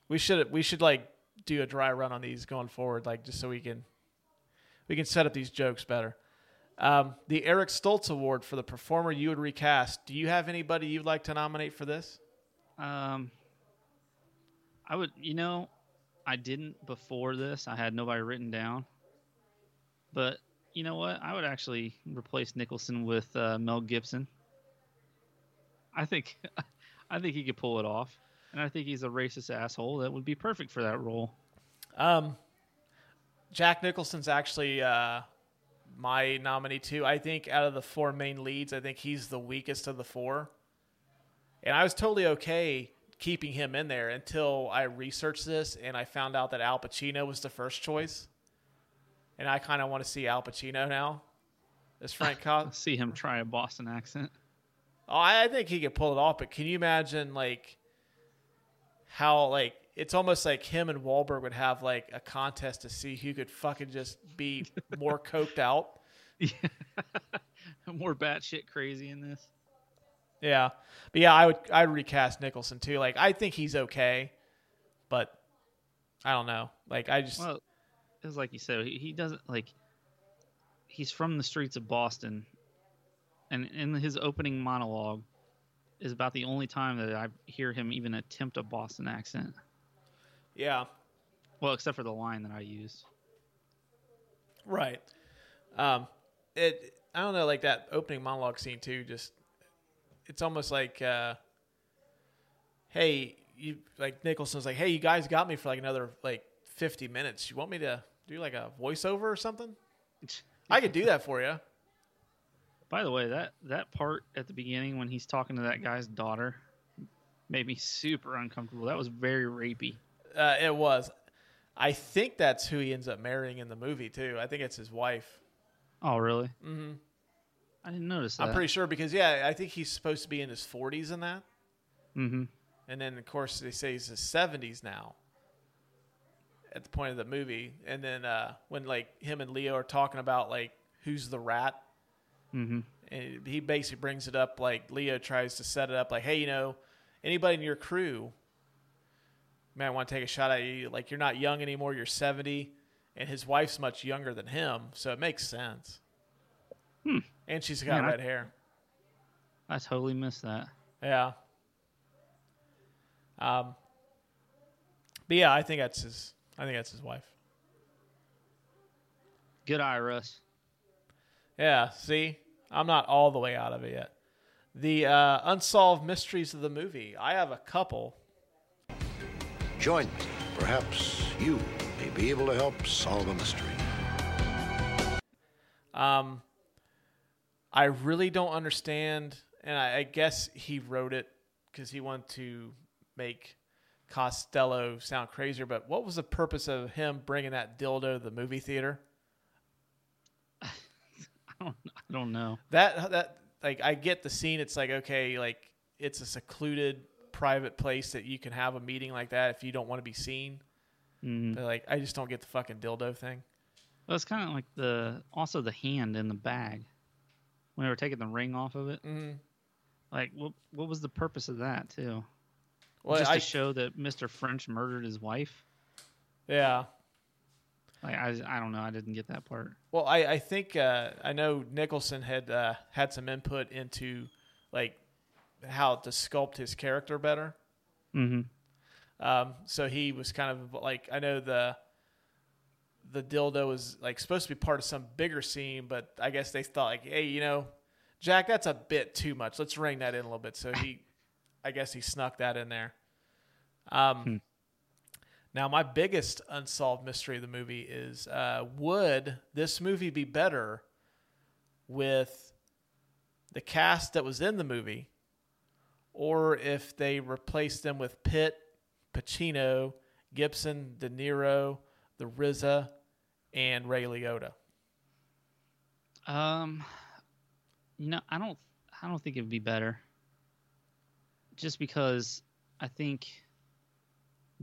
we should we should like do a dry run on these going forward, like just so we can we can set up these jokes better. Um, the Eric Stoltz Award for the performer you would recast. Do you have anybody you'd like to nominate for this? Um, I would, you know, I didn't before this. I had nobody written down. But you know what? I would actually replace Nicholson with uh, Mel Gibson. I think, <laughs> I think he could pull it off, and I think he's a racist asshole that would be perfect for that role. Um, Jack Nicholson's actually uh, my nominee too. I think out of the four main leads, I think he's the weakest of the four. And I was totally okay keeping him in there until I researched this and I found out that Al Pacino was the first choice. And I kind of want to see Al Pacino now as Frank <laughs> Cobb. See him try a Boston accent. Oh, I I think he could pull it off, but can you imagine like how like it's almost like him and Wahlberg would have like a contest to see who could fucking just be <laughs> more coked out. <laughs> More batshit crazy in this. Yeah, but yeah, I would I would recast Nicholson too. Like I think he's okay, but I don't know. Like I just Well, it was like you said, he, he doesn't like. He's from the streets of Boston, and in his opening monologue is about the only time that I hear him even attempt a Boston accent. Yeah Well, except for the line that I use. right. Um, it I don't know like that opening monologue scene too. Just it's almost like uh, hey you like Nicholson's like hey you guys got me for like another like fifty minutes. You want me to do like a voiceover or something? <laughs> I could do that for you. By the way, that that part at the beginning when he's talking to that guy's daughter made me super uncomfortable. That was very rapey. Uh, it was. I think that's who he ends up marrying in the movie too. I think it's his wife. Oh, really? Mm-hmm. I didn't notice that. I'm pretty sure because yeah, I think he's supposed to be in his 40s in that, Mm-hmm. and then of course they say he's his 70s now. At the point of the movie, and then uh, when like him and Leo are talking about like who's the rat, Mm-hmm. and he basically brings it up like Leo tries to set it up like, hey, you know, anybody in your crew man I want to take a shot at you. Like you're not young anymore. You're 70, and his wife's much younger than him, so it makes sense. Hmm. And she's got Man, I- red hair. I totally missed that. Yeah. Um. But yeah, I think that's his. I think that's his wife. Good eye, Russ. Yeah. See, I'm not all the way out of it yet. The uh, unsolved mysteries of the movie. I have a couple. Join me. Perhaps you may be able to help solve a mystery. Um, I really don't understand, and I, I guess he wrote it because he wanted to make Costello sound crazier. But what was the purpose of him bringing that dildo to the movie theater? <laughs> I don't. I don't know. That that like I get the scene. It's like okay, like it's a secluded private place that you can have a meeting like that if you don't want to be seen. Mm. But like I just don't get the fucking dildo thing. Well, it's kind of like the also the hand in the bag when they were taking the ring off of it. Mm-hmm. Like, what what was the purpose of that too? Well, Just I- to show that Mr. French murdered his wife. Yeah. Like I, I don't know. I didn't get that part. Well, I, I think uh, I know Nicholson had uh, had some input into like how to sculpt his character better. Mm-hmm. Um, so he was kind of like I know the the dildo was like supposed to be part of some bigger scene, but I guess they thought like, hey, you know, Jack, that's a bit too much. Let's rein that in a little bit. So he, <laughs> I guess he snuck that in there. Um, now my biggest unsolved mystery of the movie is: uh, would this movie be better with the cast that was in the movie, or if they replaced them with Pitt, Pacino, Gibson, De Niro, the RZA, and Ray Liotta? Um, know, I don't, I don't think it'd be better. Just because I think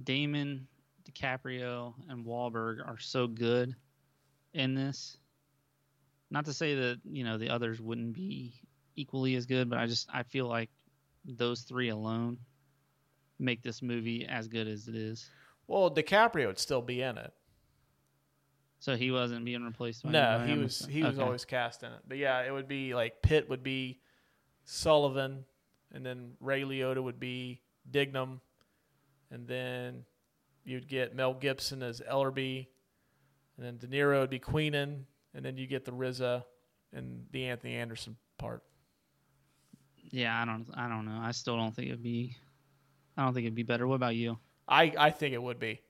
Damon, DiCaprio, and Wahlberg are so good in this. Not to say that you know the others wouldn't be equally as good, but I just I feel like those three alone make this movie as good as it is. Well, DiCaprio would still be in it. So he wasn't being replaced. By No, he was he was okay. always cast in it. But yeah, it would be like Pitt would be Sullivan, and then Ray Liotta would be Dignam, and then you'd get Mel Gibson as Ellerby, and then De Niro would be Queenan, and then you get the RZA and the Anthony Anderson part. Yeah, I don't. I don't know. I still don't think it'd be. I don't think it'd be better. What about you? I I think it would be.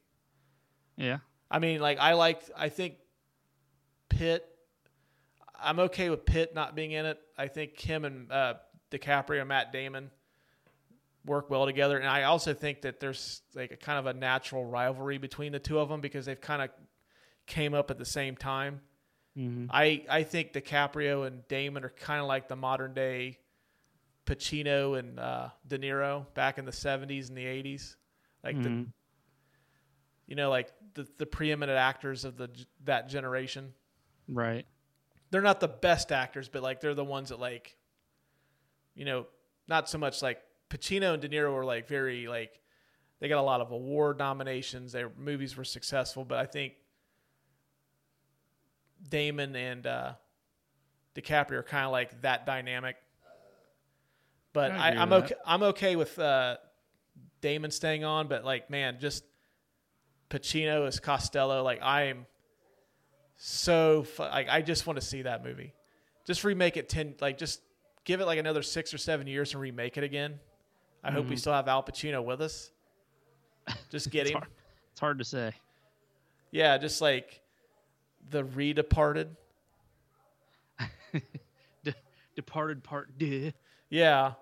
Yeah. I mean, like I like. I think Pitt. I'm okay with Pitt not being in it. I think him and uh, DiCaprio, Matt Damon, work well together, and I also think that there's like a kind of a natural rivalry between the two of them because they've kind of came up at the same time. Mhm. I I think DiCaprio and Damon are kind of like the modern day Pacino and uh, De Niro back in the 70s and the 80s, like the Mhm. you know, like the, the preeminent actors of the that generation. Right. They're not the best actors, but like they're the ones that like, you know, not so much like Pacino and De Niro were like very like they got a lot of award nominations. Their movies were successful, but I think Damon and uh, DiCaprio are kind of like that dynamic. But I I, I'm with okay. I'm okay with uh, Damon staying on, but like, man, just Pacino as Costello. Like, I am so fu- like I just want to see that movie. Just remake it ten. Like, just give it like another six or seven years and remake it again. I hope we Mhm. still have Al Pacino with us. Just <laughs> get It's him. hard, it's hard to say. Yeah, just like the Redeparted. <laughs> De- Departed Part D. Yeah.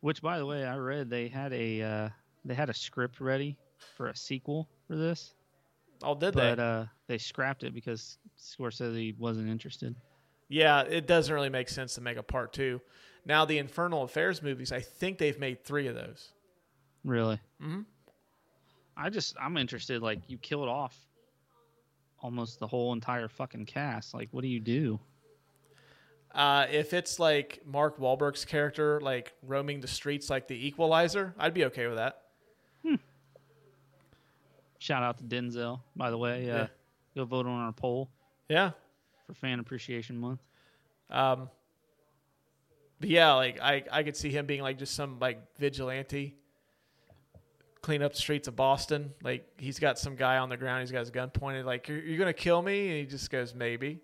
Which, by the way, I read they had a uh, they had a script ready for a sequel for this. Oh, did that. but, they? uh, they scrapped it because Scorsese wasn't interested. Yeah, it doesn't really make sense to make a part two. Now the Infernal Affairs movies, I think they've made three of those. Really? Mhm. I just I'm interested. Like you killed off almost the whole entire fucking cast. Like what do you do? Uh, if it's like Mark Wahlberg's character, like roaming the streets like the Equalizer, I'd be okay with that. Shout out to Denzel, by the way. Uh, Yeah. Go vote on our poll Yeah. for Fan Appreciation Month. Um, but yeah, like I, I could see him being like just some like vigilante, clean up the streets of Boston. Like he's got some guy on the ground, he's got his gun pointed, like you're, you're gonna kill me, and he just goes maybe,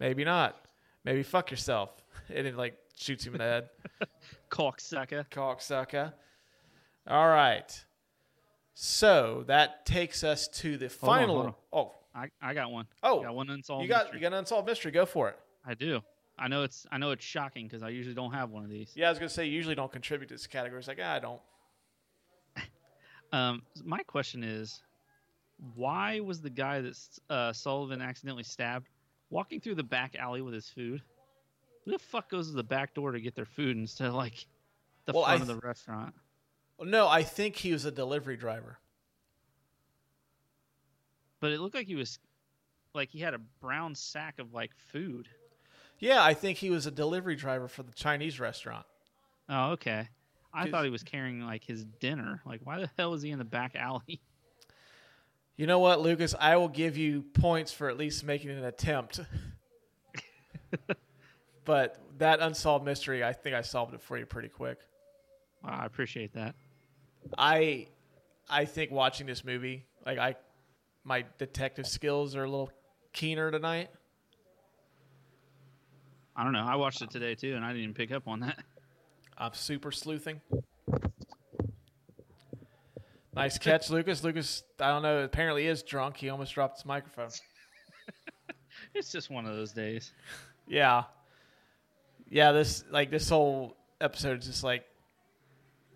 maybe not, maybe fuck yourself, <laughs> and it like shoots him in the head. <laughs> Cocksucker. Cocksucker. All right. So that takes us to the Hold final. on. Oh, I, I got one. Oh, got one unsolved. you got mystery. you got an unsolved mystery. Go for it. I do. I know it's I know it's shocking because I usually don't have one of these. Yeah, I was gonna say you usually don't contribute to this category. It's like ah, I don't. <laughs> Um, my question is, why was the guy that uh, Sullivan accidentally stabbed walking through the back alley with his food? Who the fuck goes to the back door to get their food instead of like the Well, front of the restaurant? No, I think he was a delivery driver. But it looked like he was like he had a brown sack of like food. Yeah, I think he was a delivery driver for the Chinese restaurant. Oh, okay. I thought he was carrying like his dinner. Like, why the hell is he in the back alley? <laughs> You know what, Lucas? I will give you points for at least making an attempt. <laughs> but that unsolved mystery, I think I solved it for you pretty quick. Wow, I appreciate that. I I think watching this movie, like I my detective skills are a little keener tonight? I don't know. I watched it today too, and I didn't even pick up on that. I'm super sleuthing. Nice catch, Lucas. Lucas, I don't know, apparently is drunk. He almost dropped his microphone. <laughs> It's just one of those days. Yeah. Yeah, this like this whole episode is just like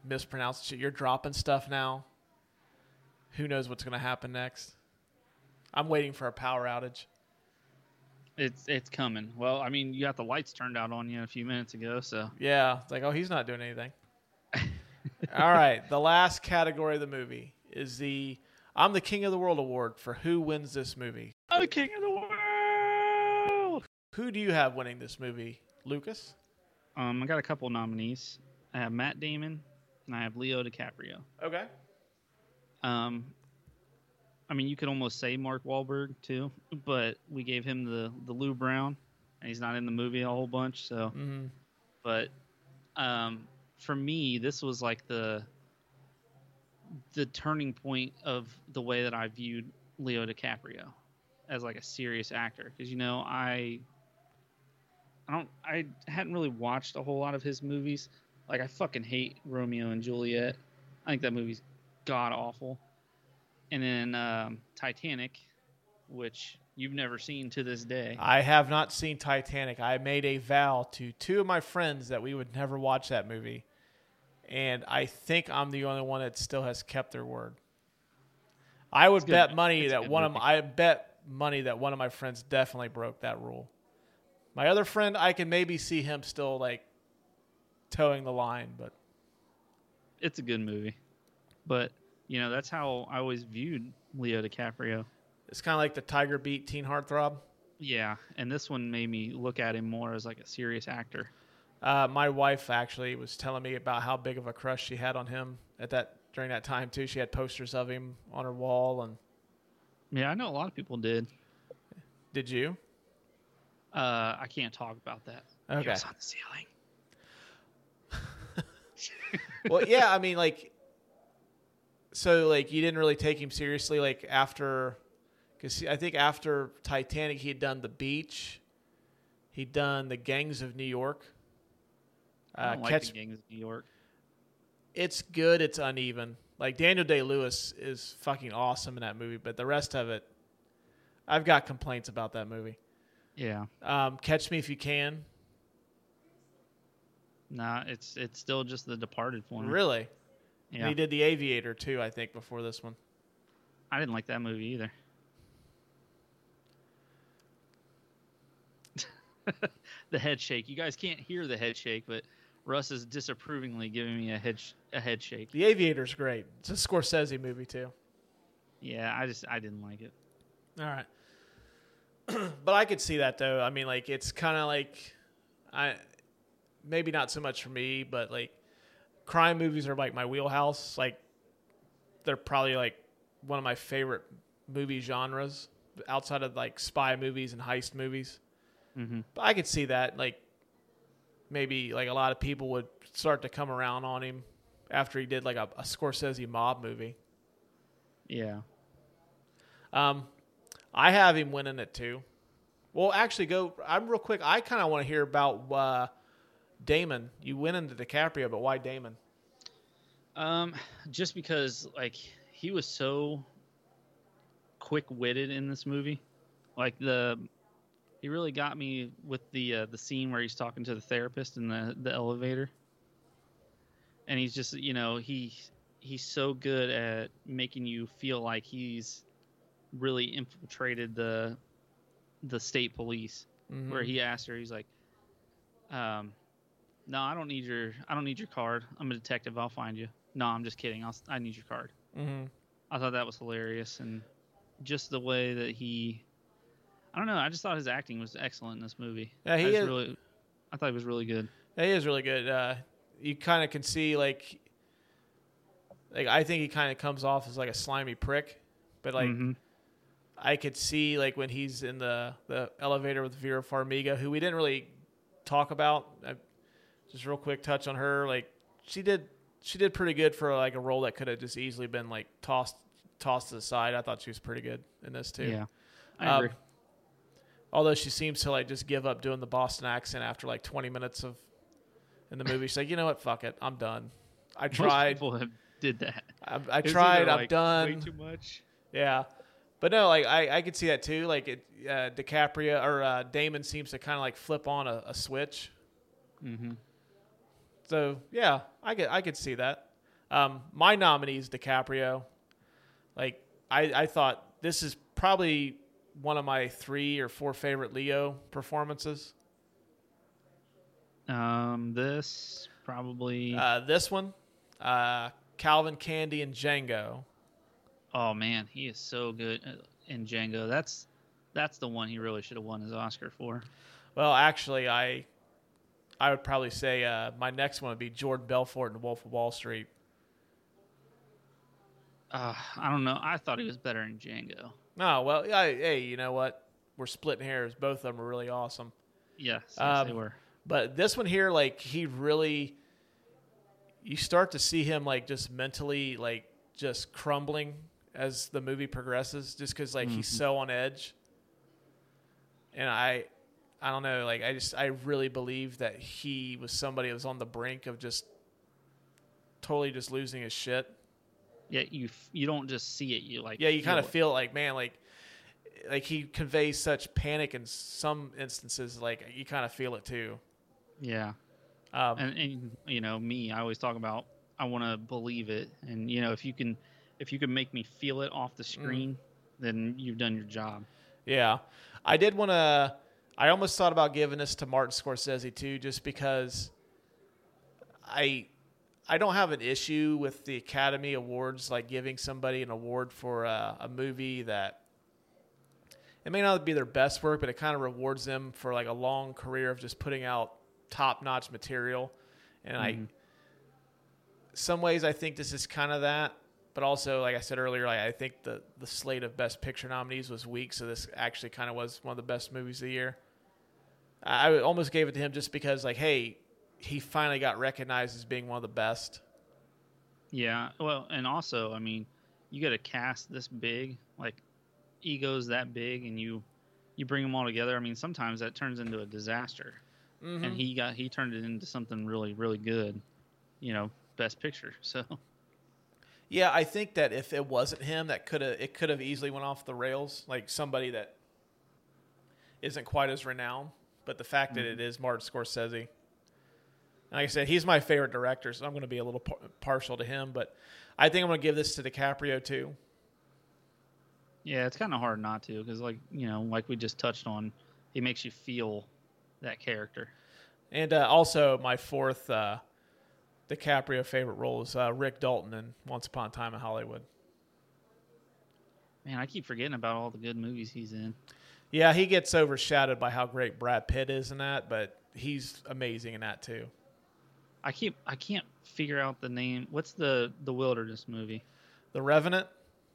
mispronounced shit. You're dropping stuff now. Who knows what's gonna happen next? I'm waiting for a power outage. It's it's coming. Well, I mean, you got the lights turned out on you a few minutes ago, so Yeah, it's like, oh, he's not doing anything. All right, the last category of the movie is the I'm the King of the World award for who wins this movie. I'm the king of the world. Who do you have winning this movie, Lucas? Um, I got a couple nominees. I have Matt Damon and I have Leo DiCaprio. Okay. Um, I mean, you could almost say Mark Wahlberg too, but we gave him the the Lou Brown, and he's not in the movie a whole bunch. So, Mhm. but um, for me, this was like the the turning point of the way that I viewed Leo DiCaprio as like a serious actor because you know I I don't I hadn't really watched a whole lot of his movies. Like I fucking hate Romeo and Juliet. I think that movie's god awful. And then um, Titanic, which you've never seen to this day. I have not seen Titanic. I made a vow to two of my friends that we would never watch that movie. And I think I'm the only one that still has kept their word. I would bet money It's that one of my, I bet money that one of my friends definitely broke that rule. My other friend, I can maybe see him still like toeing the line, but It's a good movie. But, you know, that's how I always viewed Leo DiCaprio. It's kind of like the Tiger Beat Teen Heartthrob. Yeah, and this one made me look at him more as like a serious actor. Uh, my wife actually was telling me about how big of a crush she had on him at that during that time too. She had posters of him on her wall, and Yeah, I know a lot of people did. did you? Uh, I can't talk about that. Okay. was on the ceiling. <laughs> well, yeah, I mean, like, so like you didn't really take him seriously, like after, because I think after Titanic he had done The Beach, he'd done The Gangs of New York. I Uh, don't like catch, the gangs of New York. it's good, it's uneven. Like Daniel Day Lewis is fucking awesome in that movie, but the rest of it, I've got complaints about that movie. Yeah. Um, Catch Me If You Can, Nah, it's it's still just The Departed for me. really. Yeah. And he did The Aviator too, I think, before this one. I didn't like that movie either. <laughs> the head shake. You guys can't hear the head shake, but Russ is disapprovingly giving me a head sh- a head shake. The Aviator's great. It's a Scorsese movie too. Yeah, I just I didn't like it. All right. <clears throat> but I could see that though. I mean, like it's kind of like I maybe not so much for me, but like crime movies are like my wheelhouse. Like they're probably like one of my favorite movie genres outside of like spy movies and heist movies. Mm-hmm. But I could see that like maybe like a lot of people would start to come around on him after he did like a, a Scorsese mob movie. Yeah. Um, I have him winning it too. Well, actually, go. I'm real quick. I kind of want to hear about uh, Damon. You winning the DiCaprio, but why Damon? Um, just because like he was so quick witted in this movie, like the he really got me with the uh, the scene where he's talking to the therapist in the the elevator, and he's just you know he he's so good at making you feel like he's really infiltrated the the state police Mhm. where he asked her he's like um no i don't need your i don't need your card. I'm a detective. I'll find you. No i'm just kidding. I'll, i need your card. Mhm. i thought that was hilarious. And just the way that he i don't know i just thought his acting was excellent in this movie Yeah, he I is- really i thought he was really good He is really good. Uh, you kind of can see like, like I think he kind of comes off as like a slimy prick, but like Mhm. I could see like when he's in the the elevator with Vera Farmiga, who we didn't really talk about. I, just real quick touch on her. Like she did she did pretty good for like a role that could have just easily been like tossed tossed to the side. I thought she was pretty good in this too. Yeah, I agree. Although she seems to like just give up doing the Boston accent after like 20 minutes of in the movie. She's like, you know what, fuck it, I'm done. I Most tried. people have did that. I, I tried. I'm like, done. Way too much. Yeah, but no, like I, I could see that too. Like it, uh, DiCaprio or uh, Damon seems to kind of like flip on a, a switch. Mm-hmm. So yeah, I could I could see that. Um, my nominee is DiCaprio. Like I, I thought this is probably one of my three or four favorite Leo performances. Um, this probably. Uh, this one, uh, Calvin Candie and Django. oh man, he is so good uh, in Django. That's that's the one he really should have won his Oscar for. Well, actually, I I would probably say uh, my next one would be Jordan Belfort and Wolf of Wall Street. Uh, I don't know. I thought he was better in Django. No, well, I, hey, you know what? We're splitting hairs. Both of them are really awesome. Yes, yes Um, they were. But this one here, like he really, you start to see him like just mentally like just crumbling as the movie progresses, just because like he's Mhm. so on edge. And I, I don't know, like I just I really believe that he was somebody that was on the brink of just totally just losing his shit. Yeah, you f- you don't just see it. You like Yeah, you kind of feel like man, like like he conveys such panic in some instances. Like you kind of feel it too. Yeah. Um, and, and you know me, I always talk about I want to believe it, and you know if you can if you can make me feel it off the Mm. screen, then you've done your job. Yeah, I did want to. I almost thought about giving this to Martin Scorsese too, just because I I don't have an issue with the Academy Awards like giving somebody an award for uh, a movie that it may not be their best work, but it kind of rewards them for like a long career of just putting out top notch material. And I, Mhm. some ways, I think this is kind of that. But also, like I said earlier, like I think the the slate of Best Picture nominees was weak, so this actually kind of was one of the best movies of the year. I I almost gave it to him just because, like, hey, he finally got recognized as being one of the best. Yeah. Well, and also, I mean, you got a cast this big, like egos that big, and you you bring them all together. I mean, sometimes that turns into a disaster. Mhm. And he got he turned it into something really really good. You know, best picture. <laughs> So Yeah, I think that if it wasn't him, that could have it could have easily went off the rails. Like somebody that isn't quite as renowned, but the fact that it is Martin Scorsese. Like I said, he's my favorite director, so I'm going to be a little par- partial to him. But I think I'm going to give this to DiCaprio too. yeah, it's kind of hard not to because, like you know, like we just touched on, he makes you feel that character. And uh, also, my fourth uh, DiCaprio favorite role is uh, Rick Dalton in Once Upon a Time in Hollywood. Man, I keep forgetting about all the good movies he's in. Yeah, he gets overshadowed by how great Brad Pitt is in that, but he's amazing in that too. I keep I can't figure out the name. What's the the Wilderness movie? The Revenant.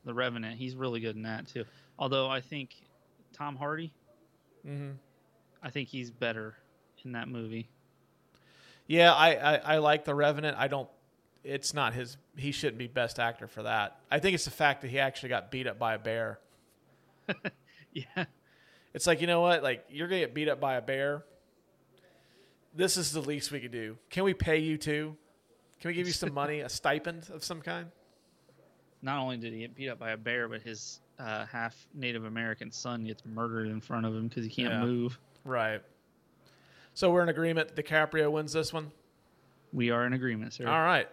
The Revenant. He's really good in that too. Although I think Tom Hardy. Mm-hmm. I think he's better in that movie. Yeah, I, I, I like The Revenant. I don't. It's not his. He shouldn't be best actor for that. I think it's the fact that he actually got beat up by a bear. <laughs> Yeah. It's like you know what? Like you're gonna get beat up by a bear. This is the least we could do. Can we pay you too? Can we give you some money, a <laughs> stipend of some kind? Not only did he get beat up by a bear, but his uh, half Native American son gets murdered in front of him because he can't Yeah. move. Right. So we're in agreement. DiCaprio wins this one. We are in agreement, sir. All right,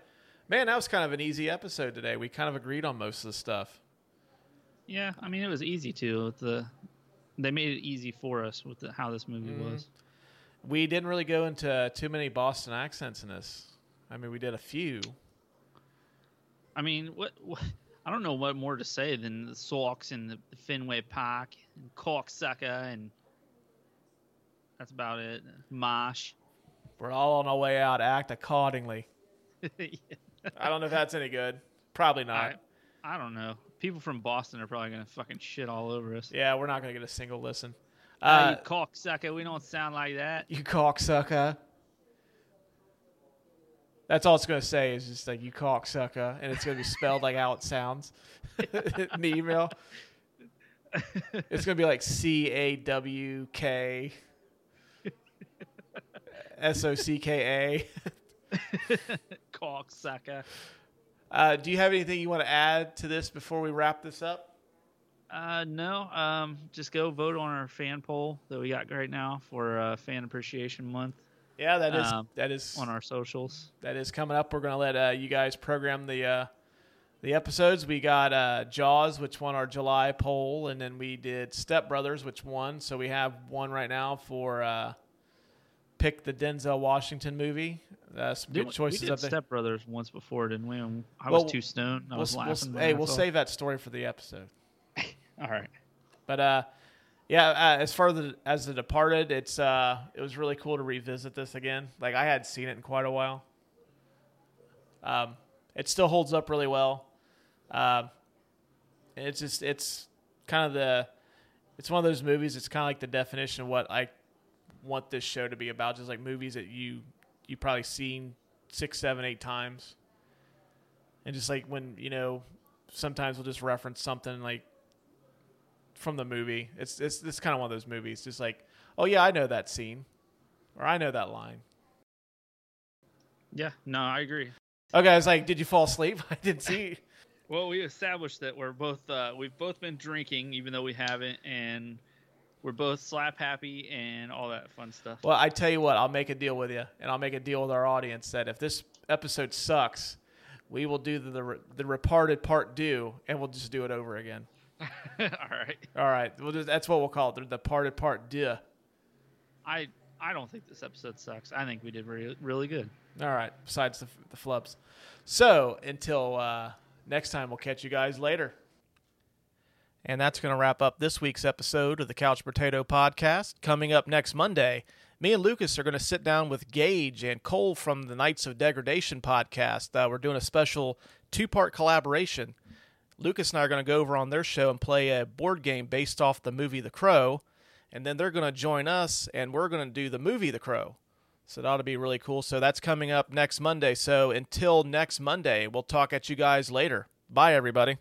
man. That was kind of an easy episode today. We kind of agreed on most of the stuff. Yeah, I mean it was easy too. the. They made it easy for us with the, how this movie Mhm. was. We didn't really go into too many Boston accents in this. I mean, we did a few. I mean, what, what I don't know what more to say than the Sox and the, the Fenway Park and Cocksucker and that's about it. Mosh. We're all on our way out. Act accordingly. <laughs> I don't know if that's any good. Probably not. I, I don't know. People from Boston are probably gonna fucking shit all over us. Yeah, we're not going to get a single listen. Uh, you cocksucker, we don't sound like that. you cocksucker. That's all it's going to say is just like you cocksucker, and it's going to be spelled like how it sounds <laughs> in the email. it's gonna be like C A W K S O C K A. <laughs> Cocksucker. Uh, do you have anything you want to add to this before we wrap this up? Uh, no. Um, just go vote on our fan poll that we got right now for uh, Fan Appreciation Month. Yeah, that is Um, that is on our socials. that is coming up. We're gonna let uh, you guys program the uh, the episodes. We got uh, Jaws, which won our July poll, and then we did Step Brothers, which won. So we have one right now for uh, pick the Denzel Washington movie. Uh, some Did good choices we did up there. Step Brothers once before, didn't we? I Well, was too stoned. I We'll was we'll laughing. by hey, we'll save that story for the episode. All right. But uh, yeah, uh, as far the, as the Departed, it's uh, it was really cool to revisit this again. Like I had seen it in quite a while. Um, it still holds up really well. And it's just it's kind of the it's one of those movies. It's kind of like the definition of what I want this show to be about. Just like movies that you you probably seen six, seven, eight times, and just like when you know sometimes we'll just reference something like from the movie. It's it's it's kind of one of those movies. Just like, oh yeah, I know that scene, or I know that line. Yeah. No, I agree. Okay, I was like, did you fall asleep? <laughs> I didn't see. <laughs> Well, we established that we're both uh, we've both been drinking, even though we haven't, and we're both slap happy and all that fun stuff. Well, I tell you what, I'll make a deal with you, and I'll make a deal with our audience that if this episode sucks, we will do the the, the reparted part due, and we'll just do it over again. <laughs> all right. All right, we'll just, that's what we'll call it, the parted part due. I I don't think this episode sucks. I think we did really really good. All right, besides the, the flubs. So until uh, next time, we'll catch you guys later. And that's going to wrap up this week's episode of the Couch Brotato Podcast. Coming up next Monday, me and Lucas are going to sit down with Gage and Cole from the Knights of Degradation podcast. Uh, we're doing a special two part collaboration. Lucas and I are going to go over on their show and play a board game based off the movie The Crow. And then they're going to join us and we're going to do the movie The Crow. So that ought to be really cool. So that's coming up next Monday. So until next Monday, we'll talk at you guys later. Bye, everybody.